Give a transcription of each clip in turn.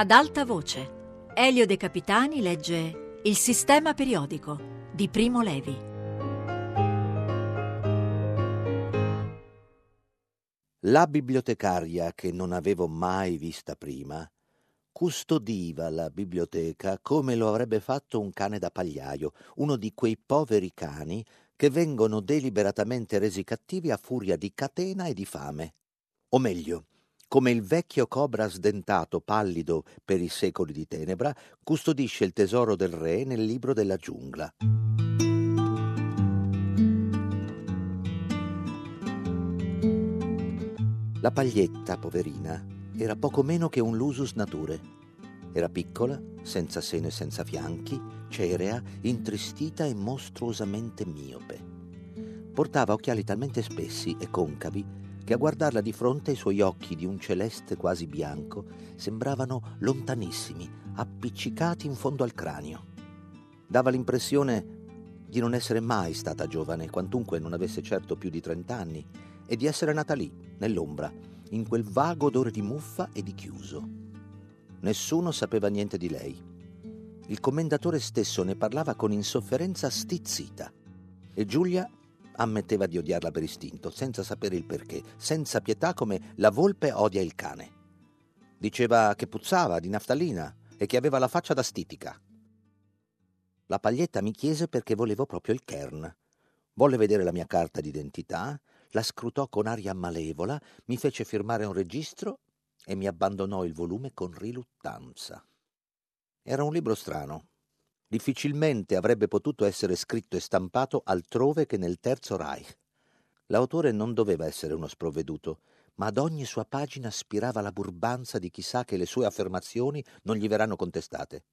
Ad alta voce, Elio De Capitani legge Il sistema periodico di Primo Levi. La bibliotecaria, che non avevo mai vista prima, custodiva la biblioteca come lo avrebbe fatto un cane da pagliaio, uno di quei poveri cani che vengono deliberatamente resi cattivi a furia di catena e di fame. O meglio, come il vecchio cobra sdentato, pallido per i secoli di tenebra, custodisce il tesoro del re nel libro della giungla. La paglietta, poverina, era poco meno che un lusus nature. Era piccola, senza seno e senza fianchi, cerea, intristita e mostruosamente miope. Portava occhiali talmente spessi e concavi che a guardarla di fronte i suoi occhi di un celeste quasi bianco sembravano lontanissimi, appiccicati in fondo al cranio. Dava l'impressione di non essere mai stata giovane, quantunque non avesse certo più di trent'anni, e di essere nata lì, nell'ombra, in quel vago odore di muffa e di chiuso. Nessuno sapeva niente di lei. Il commendatore stesso ne parlava con insofferenza stizzita e Giulia ammetteva di odiarla per istinto, senza sapere il perché, senza pietà come la volpe odia il cane. Diceva che puzzava di naftalina e che aveva la faccia da stitica. La paglietta mi chiese perché volevo proprio il kern. Volle vedere la mia carta d'identità, la scrutò con aria malevola, mi fece firmare un registro e mi abbandonò il volume con riluttanza. Era un libro strano, difficilmente avrebbe potuto essere scritto e stampato altrove che nel Terzo Reich. L'autore non doveva essere uno sprovveduto, ma ad ogni sua pagina aspirava la burbanza di chi sa che le sue affermazioni non gli verranno contestate.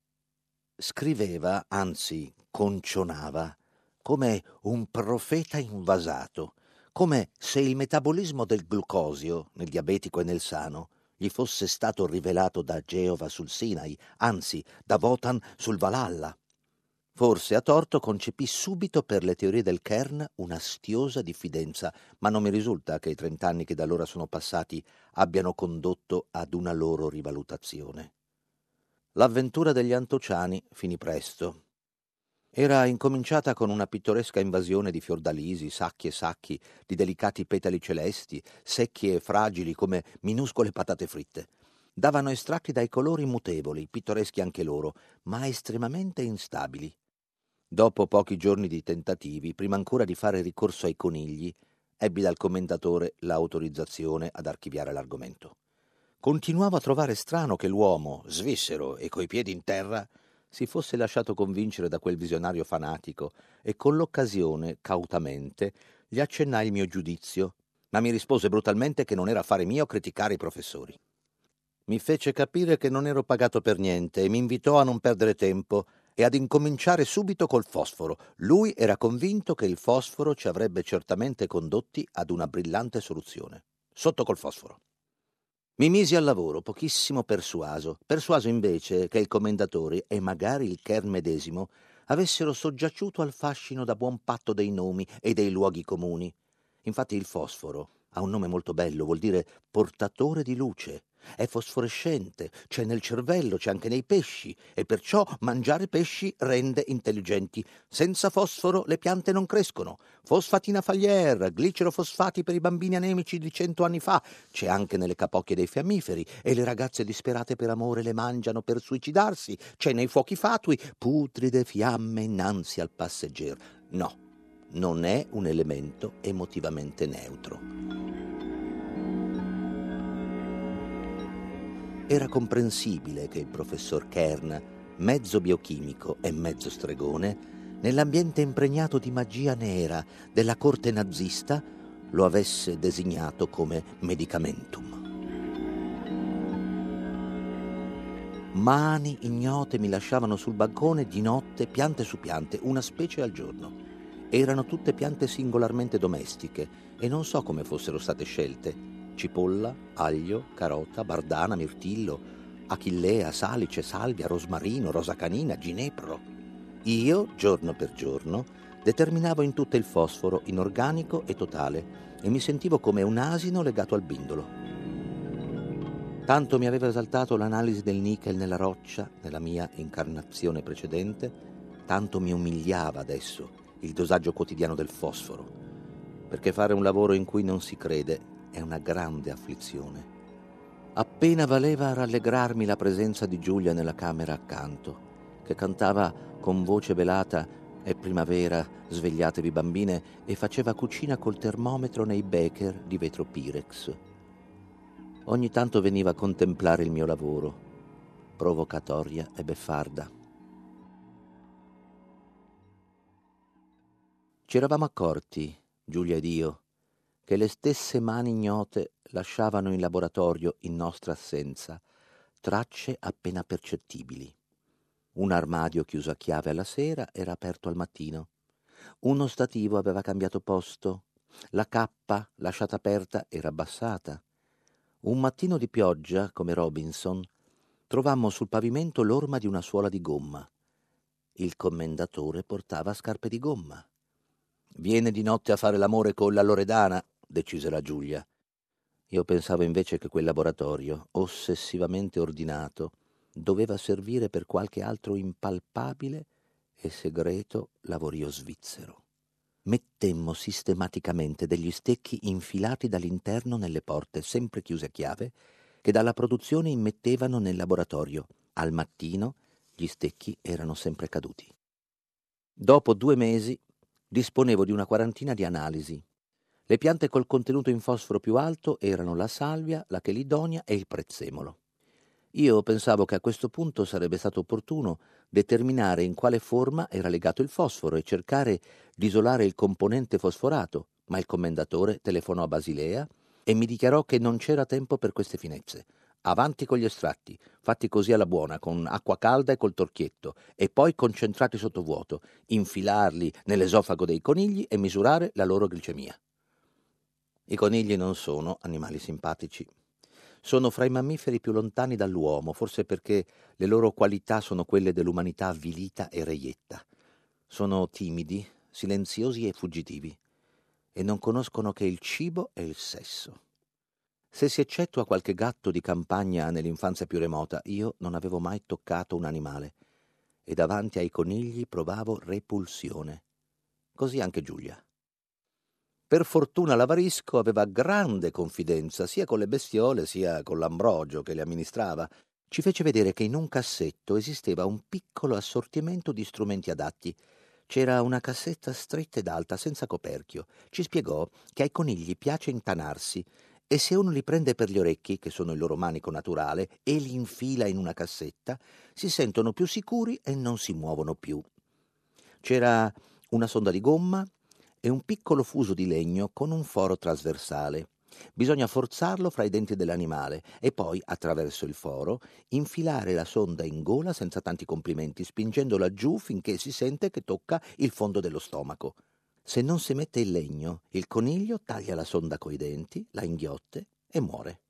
Scriveva, anzi concionava, come un profeta invasato, come se il metabolismo del glucosio, nel diabetico e nel sano, gli fosse stato rivelato da Geova sul Sinai, anzi da Votan sul Valhalla. Forse a torto concepì subito per le teorie del Kern un'astiosa diffidenza, ma non mi risulta che i trent'anni che da allora sono passati abbiano condotto ad una loro rivalutazione. L'avventura degli antociani finì presto. Era incominciata con una pittoresca invasione di fiordalisi, sacchi e sacchi di delicati petali celesti, secchi e fragili come minuscole patate fritte davano estratti dai colori mutevoli, pittoreschi anche loro, ma estremamente instabili. Dopo pochi giorni di tentativi, prima ancora di fare ricorso ai conigli, ebbi dal commendatore l'autorizzazione ad archiviare l'argomento. Continuavo a trovare strano che l'uomo, svissero e coi piedi in terra, si fosse lasciato convincere da quel visionario fanatico e con l'occasione, cautamente, gli accennai il mio giudizio, ma mi rispose brutalmente che non era affare mio criticare i professori. Mi fece capire che non ero pagato per niente e mi invitò a non perdere tempo e ad incominciare subito col fosforo. Lui era convinto che il fosforo ci avrebbe certamente condotti ad una brillante soluzione. Sotto col fosforo. Mi misi al lavoro, pochissimo persuaso, persuaso invece che il commendatore e magari il Kern medesimo avessero soggiaciuto al fascino da buon patto dei nomi e dei luoghi comuni. Infatti il fosforo ha un nome molto bello, vuol dire portatore di luce, è fosforescente, c'è nel cervello, c'è anche nei pesci, e perciò mangiare pesci rende intelligenti. Senza fosforo le piante non crescono. Fosfatina falier, glicerofosfati per i bambini anemici di cento anni fa, c'è anche nelle capocchie dei fiammiferi, e le ragazze disperate per amore le mangiano per suicidarsi, c'è nei fuochi fatui, putride fiamme innanzi al passeggero. No, non è un elemento emotivamente neutro. Era comprensibile che il professor Kern, mezzo biochimico e mezzo stregone, nell'ambiente impregnato di magia nera della corte nazista, lo avesse designato come medicamentum. Mani ignote mi lasciavano sul bancone di notte piante su piante, una specie al giorno. Erano tutte piante singolarmente domestiche e non so come fossero state scelte, cipolla, aglio, carota, bardana, mirtillo, achillea, salice, salvia, rosmarino, rosa canina, ginepro. Io, giorno per giorno, determinavo in tutto il fosforo inorganico e totale e mi sentivo come un asino legato al bindolo. Tanto mi aveva esaltato l'analisi del nickel nella roccia, nella mia incarnazione precedente, tanto mi umiliava adesso il dosaggio quotidiano del fosforo, perché fare un lavoro in cui non si crede è una grande afflizione. Appena valeva rallegrarmi la presenza di Giulia nella camera accanto, che cantava con voce velata è primavera, svegliatevi bambine, e faceva cucina col termometro nei becher di vetro Pirex ogni tanto veniva a contemplare il mio lavoro, provocatoria e beffarda. Ci eravamo accorti, Giulia ed io, che le stesse mani ignote lasciavano in laboratorio, in nostra assenza, tracce appena percettibili. Un armadio chiuso a chiave alla sera era aperto al mattino. Uno stativo aveva cambiato posto. La cappa, lasciata aperta, era abbassata. Un mattino di pioggia, come Robinson, trovammo sul pavimento l'orma di una suola di gomma. Il commendatore portava scarpe di gomma. Viene di notte a fare l'amore con la Loredana, decise la Giulia. Io pensavo invece che quel laboratorio, ossessivamente ordinato, doveva servire per qualche altro impalpabile e segreto lavorio svizzero mettemmo sistematicamente degli stecchi infilati dall'interno nelle porte, sempre chiuse a chiave, che dalla produzione immettevano nel laboratorio. Al mattino gli stecchi erano sempre caduti. Dopo due mesi disponevo di una quarantina di analisi. Le piante col contenuto in fosforo più alto erano la salvia, la chelidonia e il prezzemolo. Io pensavo che a questo punto sarebbe stato opportuno determinare in quale forma era legato il fosforo e cercare di isolare il componente fosforato, ma il commendatore telefonò a Basilea e mi dichiarò che non c'era tempo per queste finezze. Avanti con gli estratti, fatti così alla buona, con acqua calda e col torchietto, e poi concentrati sotto vuoto, infilarli nell'esofago dei conigli e misurare la loro glicemia. I conigli non sono animali simpatici, sono fra i mammiferi più lontani dall'uomo, forse perché le loro qualità sono quelle dell'umanità avvilita e reietta. Sono timidi, silenziosi e fuggitivi, e non conoscono che il cibo e il sesso. Se si eccettua qualche gatto di campagna nell'infanzia più remota, io non avevo mai toccato un animale, e davanti ai conigli provavo repulsione. Così anche Giulia. Per fortuna l'avarisco aveva grande confidenza sia con le bestiole sia con l'ambrogio che le amministrava. Ci fece vedere che in un cassetto esisteva un piccolo assortimento di strumenti adatti. C'era una cassetta stretta ed alta, senza coperchio. Ci spiegò che ai conigli piace intanarsi e se uno li prende per gli orecchi, che sono il loro manico naturale, e li infila in una cassetta, si sentono più sicuri e non si muovono più. C'era una sonda di gomma è un piccolo fuso di legno con un foro trasversale. Bisogna forzarlo fra i denti dell'animale e poi, attraverso il foro, infilare la sonda in gola senza tanti complimenti, spingendola giù finché si sente che tocca il fondo dello stomaco. Se non si mette il legno, il coniglio taglia la sonda coi denti, la inghiotte e muore.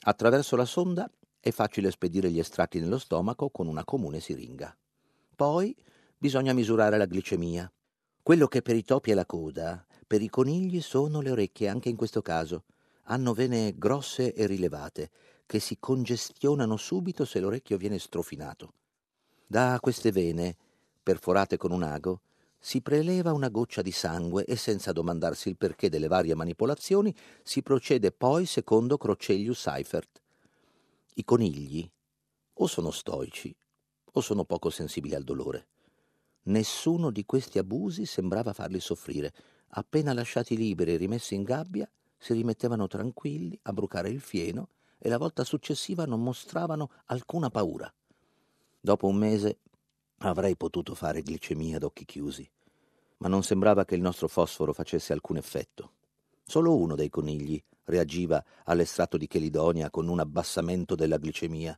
Attraverso la sonda è facile spedire gli estratti nello stomaco con una comune siringa. Poi bisogna misurare la glicemia. Quello che per i topi è la coda, per i conigli sono le orecchie anche in questo caso. Hanno vene grosse e rilevate, che si congestionano subito se l'orecchio viene strofinato. Da queste vene, perforate con un ago, si preleva una goccia di sangue e senza domandarsi il perché delle varie manipolazioni si procede poi secondo Crocelius Seifert. I conigli o sono stoici o sono poco sensibili al dolore. Nessuno di questi abusi sembrava farli soffrire. Appena lasciati liberi e rimessi in gabbia, si rimettevano tranquilli a brucare il fieno e la volta successiva non mostravano alcuna paura. Dopo un mese avrei potuto fare glicemia ad occhi chiusi, ma non sembrava che il nostro fosforo facesse alcun effetto. Solo uno dei conigli reagiva all'estratto di chelidonia con un abbassamento della glicemia,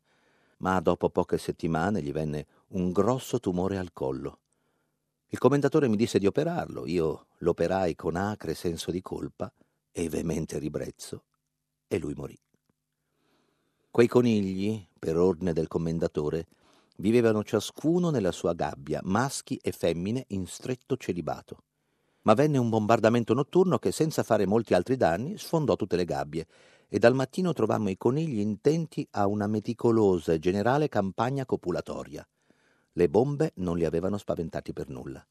ma dopo poche settimane gli venne un grosso tumore al collo. Il commendatore mi disse di operarlo, io l'operai con acre senso di colpa e veemente ribrezzo, e lui morì. Quei conigli, per ordine del commendatore, vivevano ciascuno nella sua gabbia, maschi e femmine in stretto celibato. Ma venne un bombardamento notturno che, senza fare molti altri danni, sfondò tutte le gabbie e dal mattino trovammo i conigli intenti a una meticolosa e generale campagna copulatoria. Le bombe non li avevano spaventati per nulla.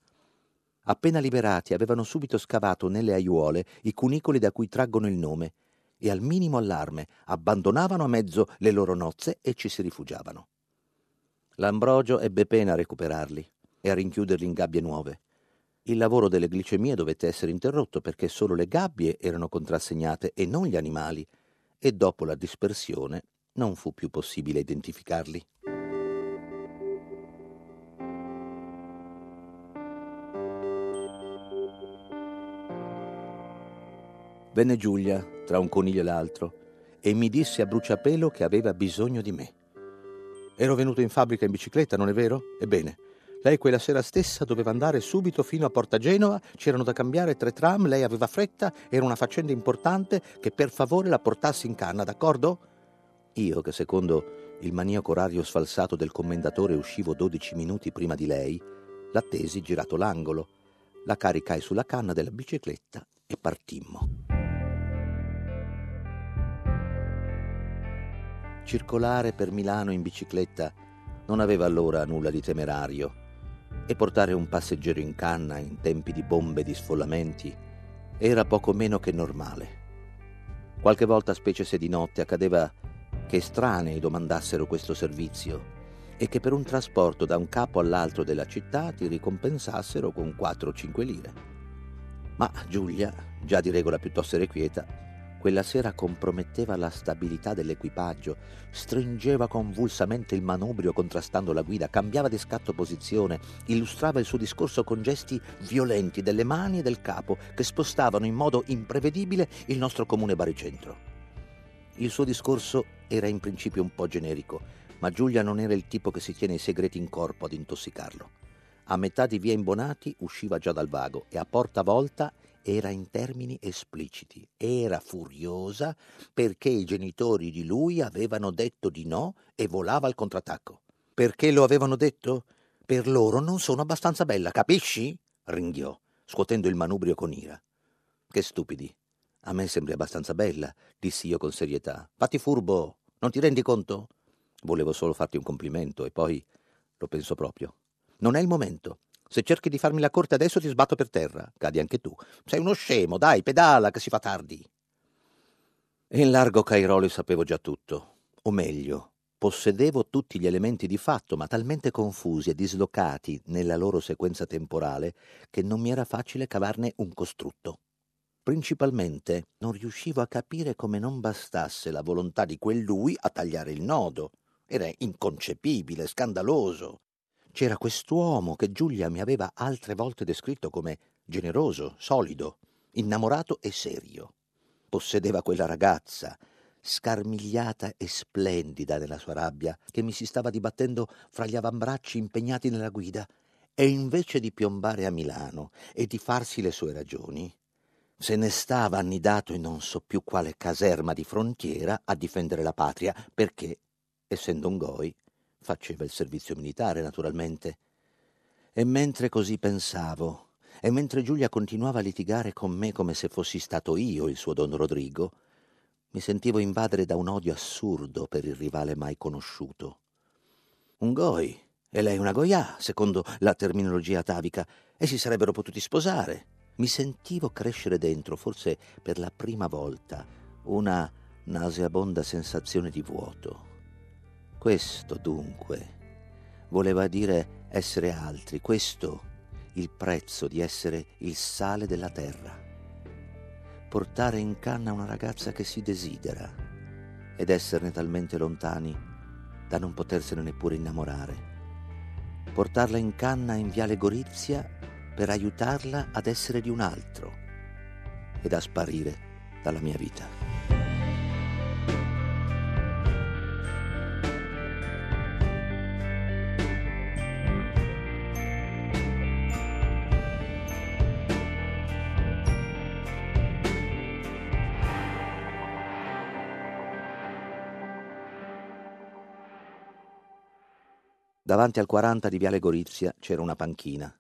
Appena liberati avevano subito scavato nelle aiuole i cunicoli da cui traggono il nome e al minimo allarme abbandonavano a mezzo le loro nozze e ci si rifugiavano. L'Ambrogio ebbe pena a recuperarli e a rinchiuderli in gabbie nuove. Il lavoro delle glicemie dovette essere interrotto perché solo le gabbie erano contrassegnate e non gli animali, e dopo la dispersione non fu più possibile identificarli. Venne Giulia, tra un coniglio e l'altro, e mi disse a bruciapelo che aveva bisogno di me. Ero venuto in fabbrica in bicicletta, non è vero? Ebbene, lei quella sera stessa doveva andare subito fino a Porta Genova, c'erano da cambiare tre tram, lei aveva fretta, era una faccenda importante che per favore la portassi in canna, d'accordo? Io, che secondo il maniaco orario sfalsato del commendatore uscivo 12 minuti prima di lei, l'attesi girato l'angolo, la caricai sulla canna della bicicletta e partimmo. Circolare per Milano in bicicletta non aveva allora nulla di temerario e portare un passeggero in canna in tempi di bombe e di sfollamenti era poco meno che normale. Qualche volta, specie se di notte, accadeva che estranei domandassero questo servizio e che per un trasporto da un capo all'altro della città ti ricompensassero con 4 o 5 lire. Ma Giulia, già di regola piuttosto irrequieta, quella sera comprometteva la stabilità dell'equipaggio, stringeva convulsamente il manubrio contrastando la guida, cambiava di scatto posizione, illustrava il suo discorso con gesti violenti delle mani e del capo che spostavano in modo imprevedibile il nostro comune baricentro. Il suo discorso era in principio un po' generico, ma Giulia non era il tipo che si tiene i segreti in corpo ad intossicarlo. A metà di via Imbonati usciva già dal vago e a porta volta era in termini espliciti. Era furiosa perché i genitori di lui avevano detto di no e volava al contrattacco. Perché lo avevano detto? Per loro non sono abbastanza bella, capisci? ringhiò, scuotendo il manubrio con ira. Che stupidi. A me sembri abbastanza bella, dissi io con serietà. Fatti furbo, non ti rendi conto? Volevo solo farti un complimento e poi lo penso proprio. Non è il momento. Se cerchi di farmi la corte adesso ti sbatto per terra. Cadi anche tu. Sei uno scemo, dai, pedala, che si fa tardi. In largo Cairoli sapevo già tutto. O meglio, possedevo tutti gli elementi di fatto, ma talmente confusi e dislocati nella loro sequenza temporale che non mi era facile cavarne un costrutto. Principalmente non riuscivo a capire come non bastasse la volontà di quel lui a tagliare il nodo. Era inconcepibile, scandaloso. C'era quest'uomo che Giulia mi aveva altre volte descritto come generoso, solido, innamorato e serio. Possedeva quella ragazza, scarmigliata e splendida nella sua rabbia, che mi si stava dibattendo fra gli avambracci impegnati nella guida, e invece di piombare a Milano e di farsi le sue ragioni, se ne stava annidato in non so più quale caserma di frontiera a difendere la patria, perché, essendo un goi, Faceva il servizio militare, naturalmente. E mentre così pensavo, e mentre Giulia continuava a litigare con me come se fossi stato io il suo don Rodrigo, mi sentivo invadere da un odio assurdo per il rivale mai conosciuto. Un goi, e lei una goia, secondo la terminologia atavica, e si sarebbero potuti sposare. Mi sentivo crescere dentro, forse per la prima volta, una nauseabonda sensazione di vuoto. Questo dunque voleva dire essere altri, questo il prezzo di essere il sale della terra. Portare in canna una ragazza che si desidera ed esserne talmente lontani da non potersene neppure innamorare. Portarla in canna in Viale Gorizia per aiutarla ad essere di un altro ed a sparire dalla mia vita. Davanti al 40 di Viale Gorizia c'era una panchina.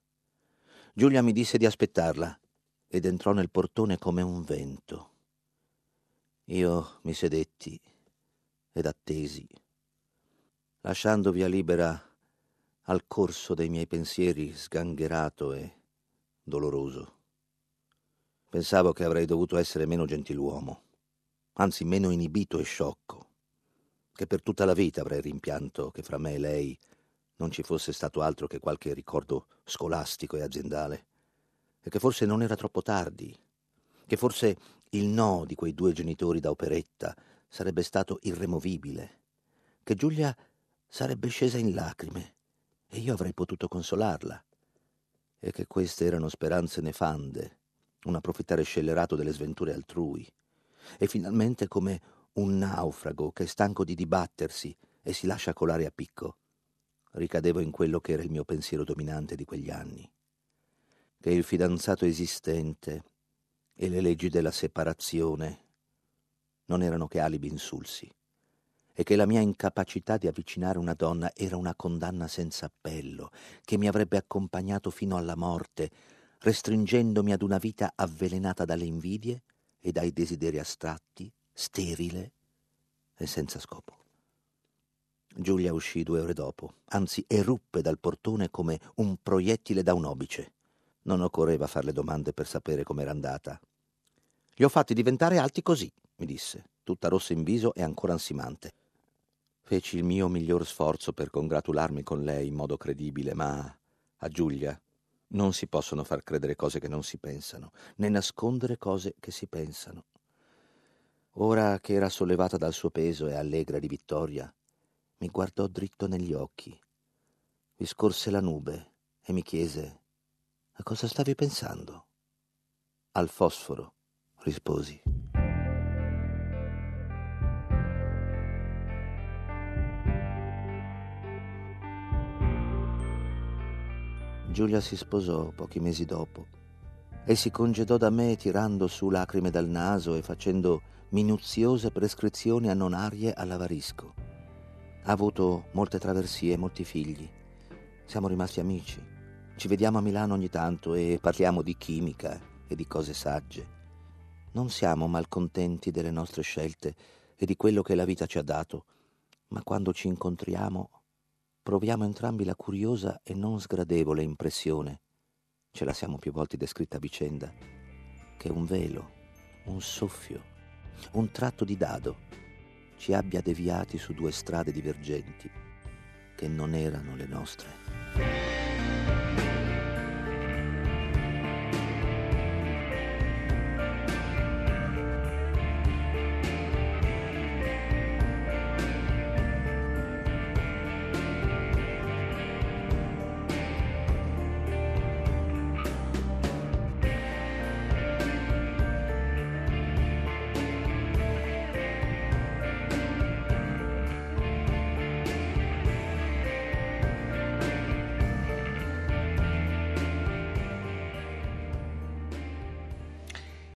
Giulia mi disse di aspettarla ed entrò nel portone come un vento. Io mi sedetti ed attesi, lasciando via libera al corso dei miei pensieri sgangherato e doloroso. Pensavo che avrei dovuto essere meno gentiluomo, anzi meno inibito e sciocco, che per tutta la vita avrei rimpianto che fra me e lei non ci fosse stato altro che qualche ricordo scolastico e aziendale, e che forse non era troppo tardi, che forse il no di quei due genitori da operetta sarebbe stato irremovibile, che Giulia sarebbe scesa in lacrime. E io avrei potuto consolarla, e che queste erano speranze nefande, un approfittare scellerato delle sventure altrui, e finalmente come un naufrago che è stanco di dibattersi e si lascia colare a picco. Ricadevo in quello che era il mio pensiero dominante di quegli anni, che il fidanzato esistente e le leggi della separazione non erano che alibi insulsi, e che la mia incapacità di avvicinare una donna era una condanna senza appello, che mi avrebbe accompagnato fino alla morte, restringendomi ad una vita avvelenata dalle invidie e dai desideri astratti, sterile e senza scopo. Giulia uscì due ore dopo, anzi eruppe dal portone come un proiettile da un obice. Non occorreva farle domande per sapere com'era andata. Li ho fatti diventare alti così, mi disse, tutta rossa in viso e ancora ansimante. Feci il mio miglior sforzo per congratularmi con lei in modo credibile, ma a Giulia non si possono far credere cose che non si pensano, né nascondere cose che si pensano. Ora che era sollevata dal suo peso e allegra di vittoria, mi guardò dritto negli occhi, vi scorse la nube e mi chiese a cosa stavi pensando? Al fosforo, risposi. Giulia si sposò pochi mesi dopo e si congedò da me tirando su lacrime dal naso e facendo minuziose prescrizioni annonarie all'avarisco. Ha avuto molte traversie e molti figli. Siamo rimasti amici. Ci vediamo a Milano ogni tanto e parliamo di chimica e di cose sagge. Non siamo malcontenti delle nostre scelte e di quello che la vita ci ha dato, ma quando ci incontriamo proviamo entrambi la curiosa e non sgradevole impressione, ce la siamo più volte descritta a vicenda, che un velo, un soffio, un tratto di dado ci abbia deviati su due strade divergenti che non erano le nostre.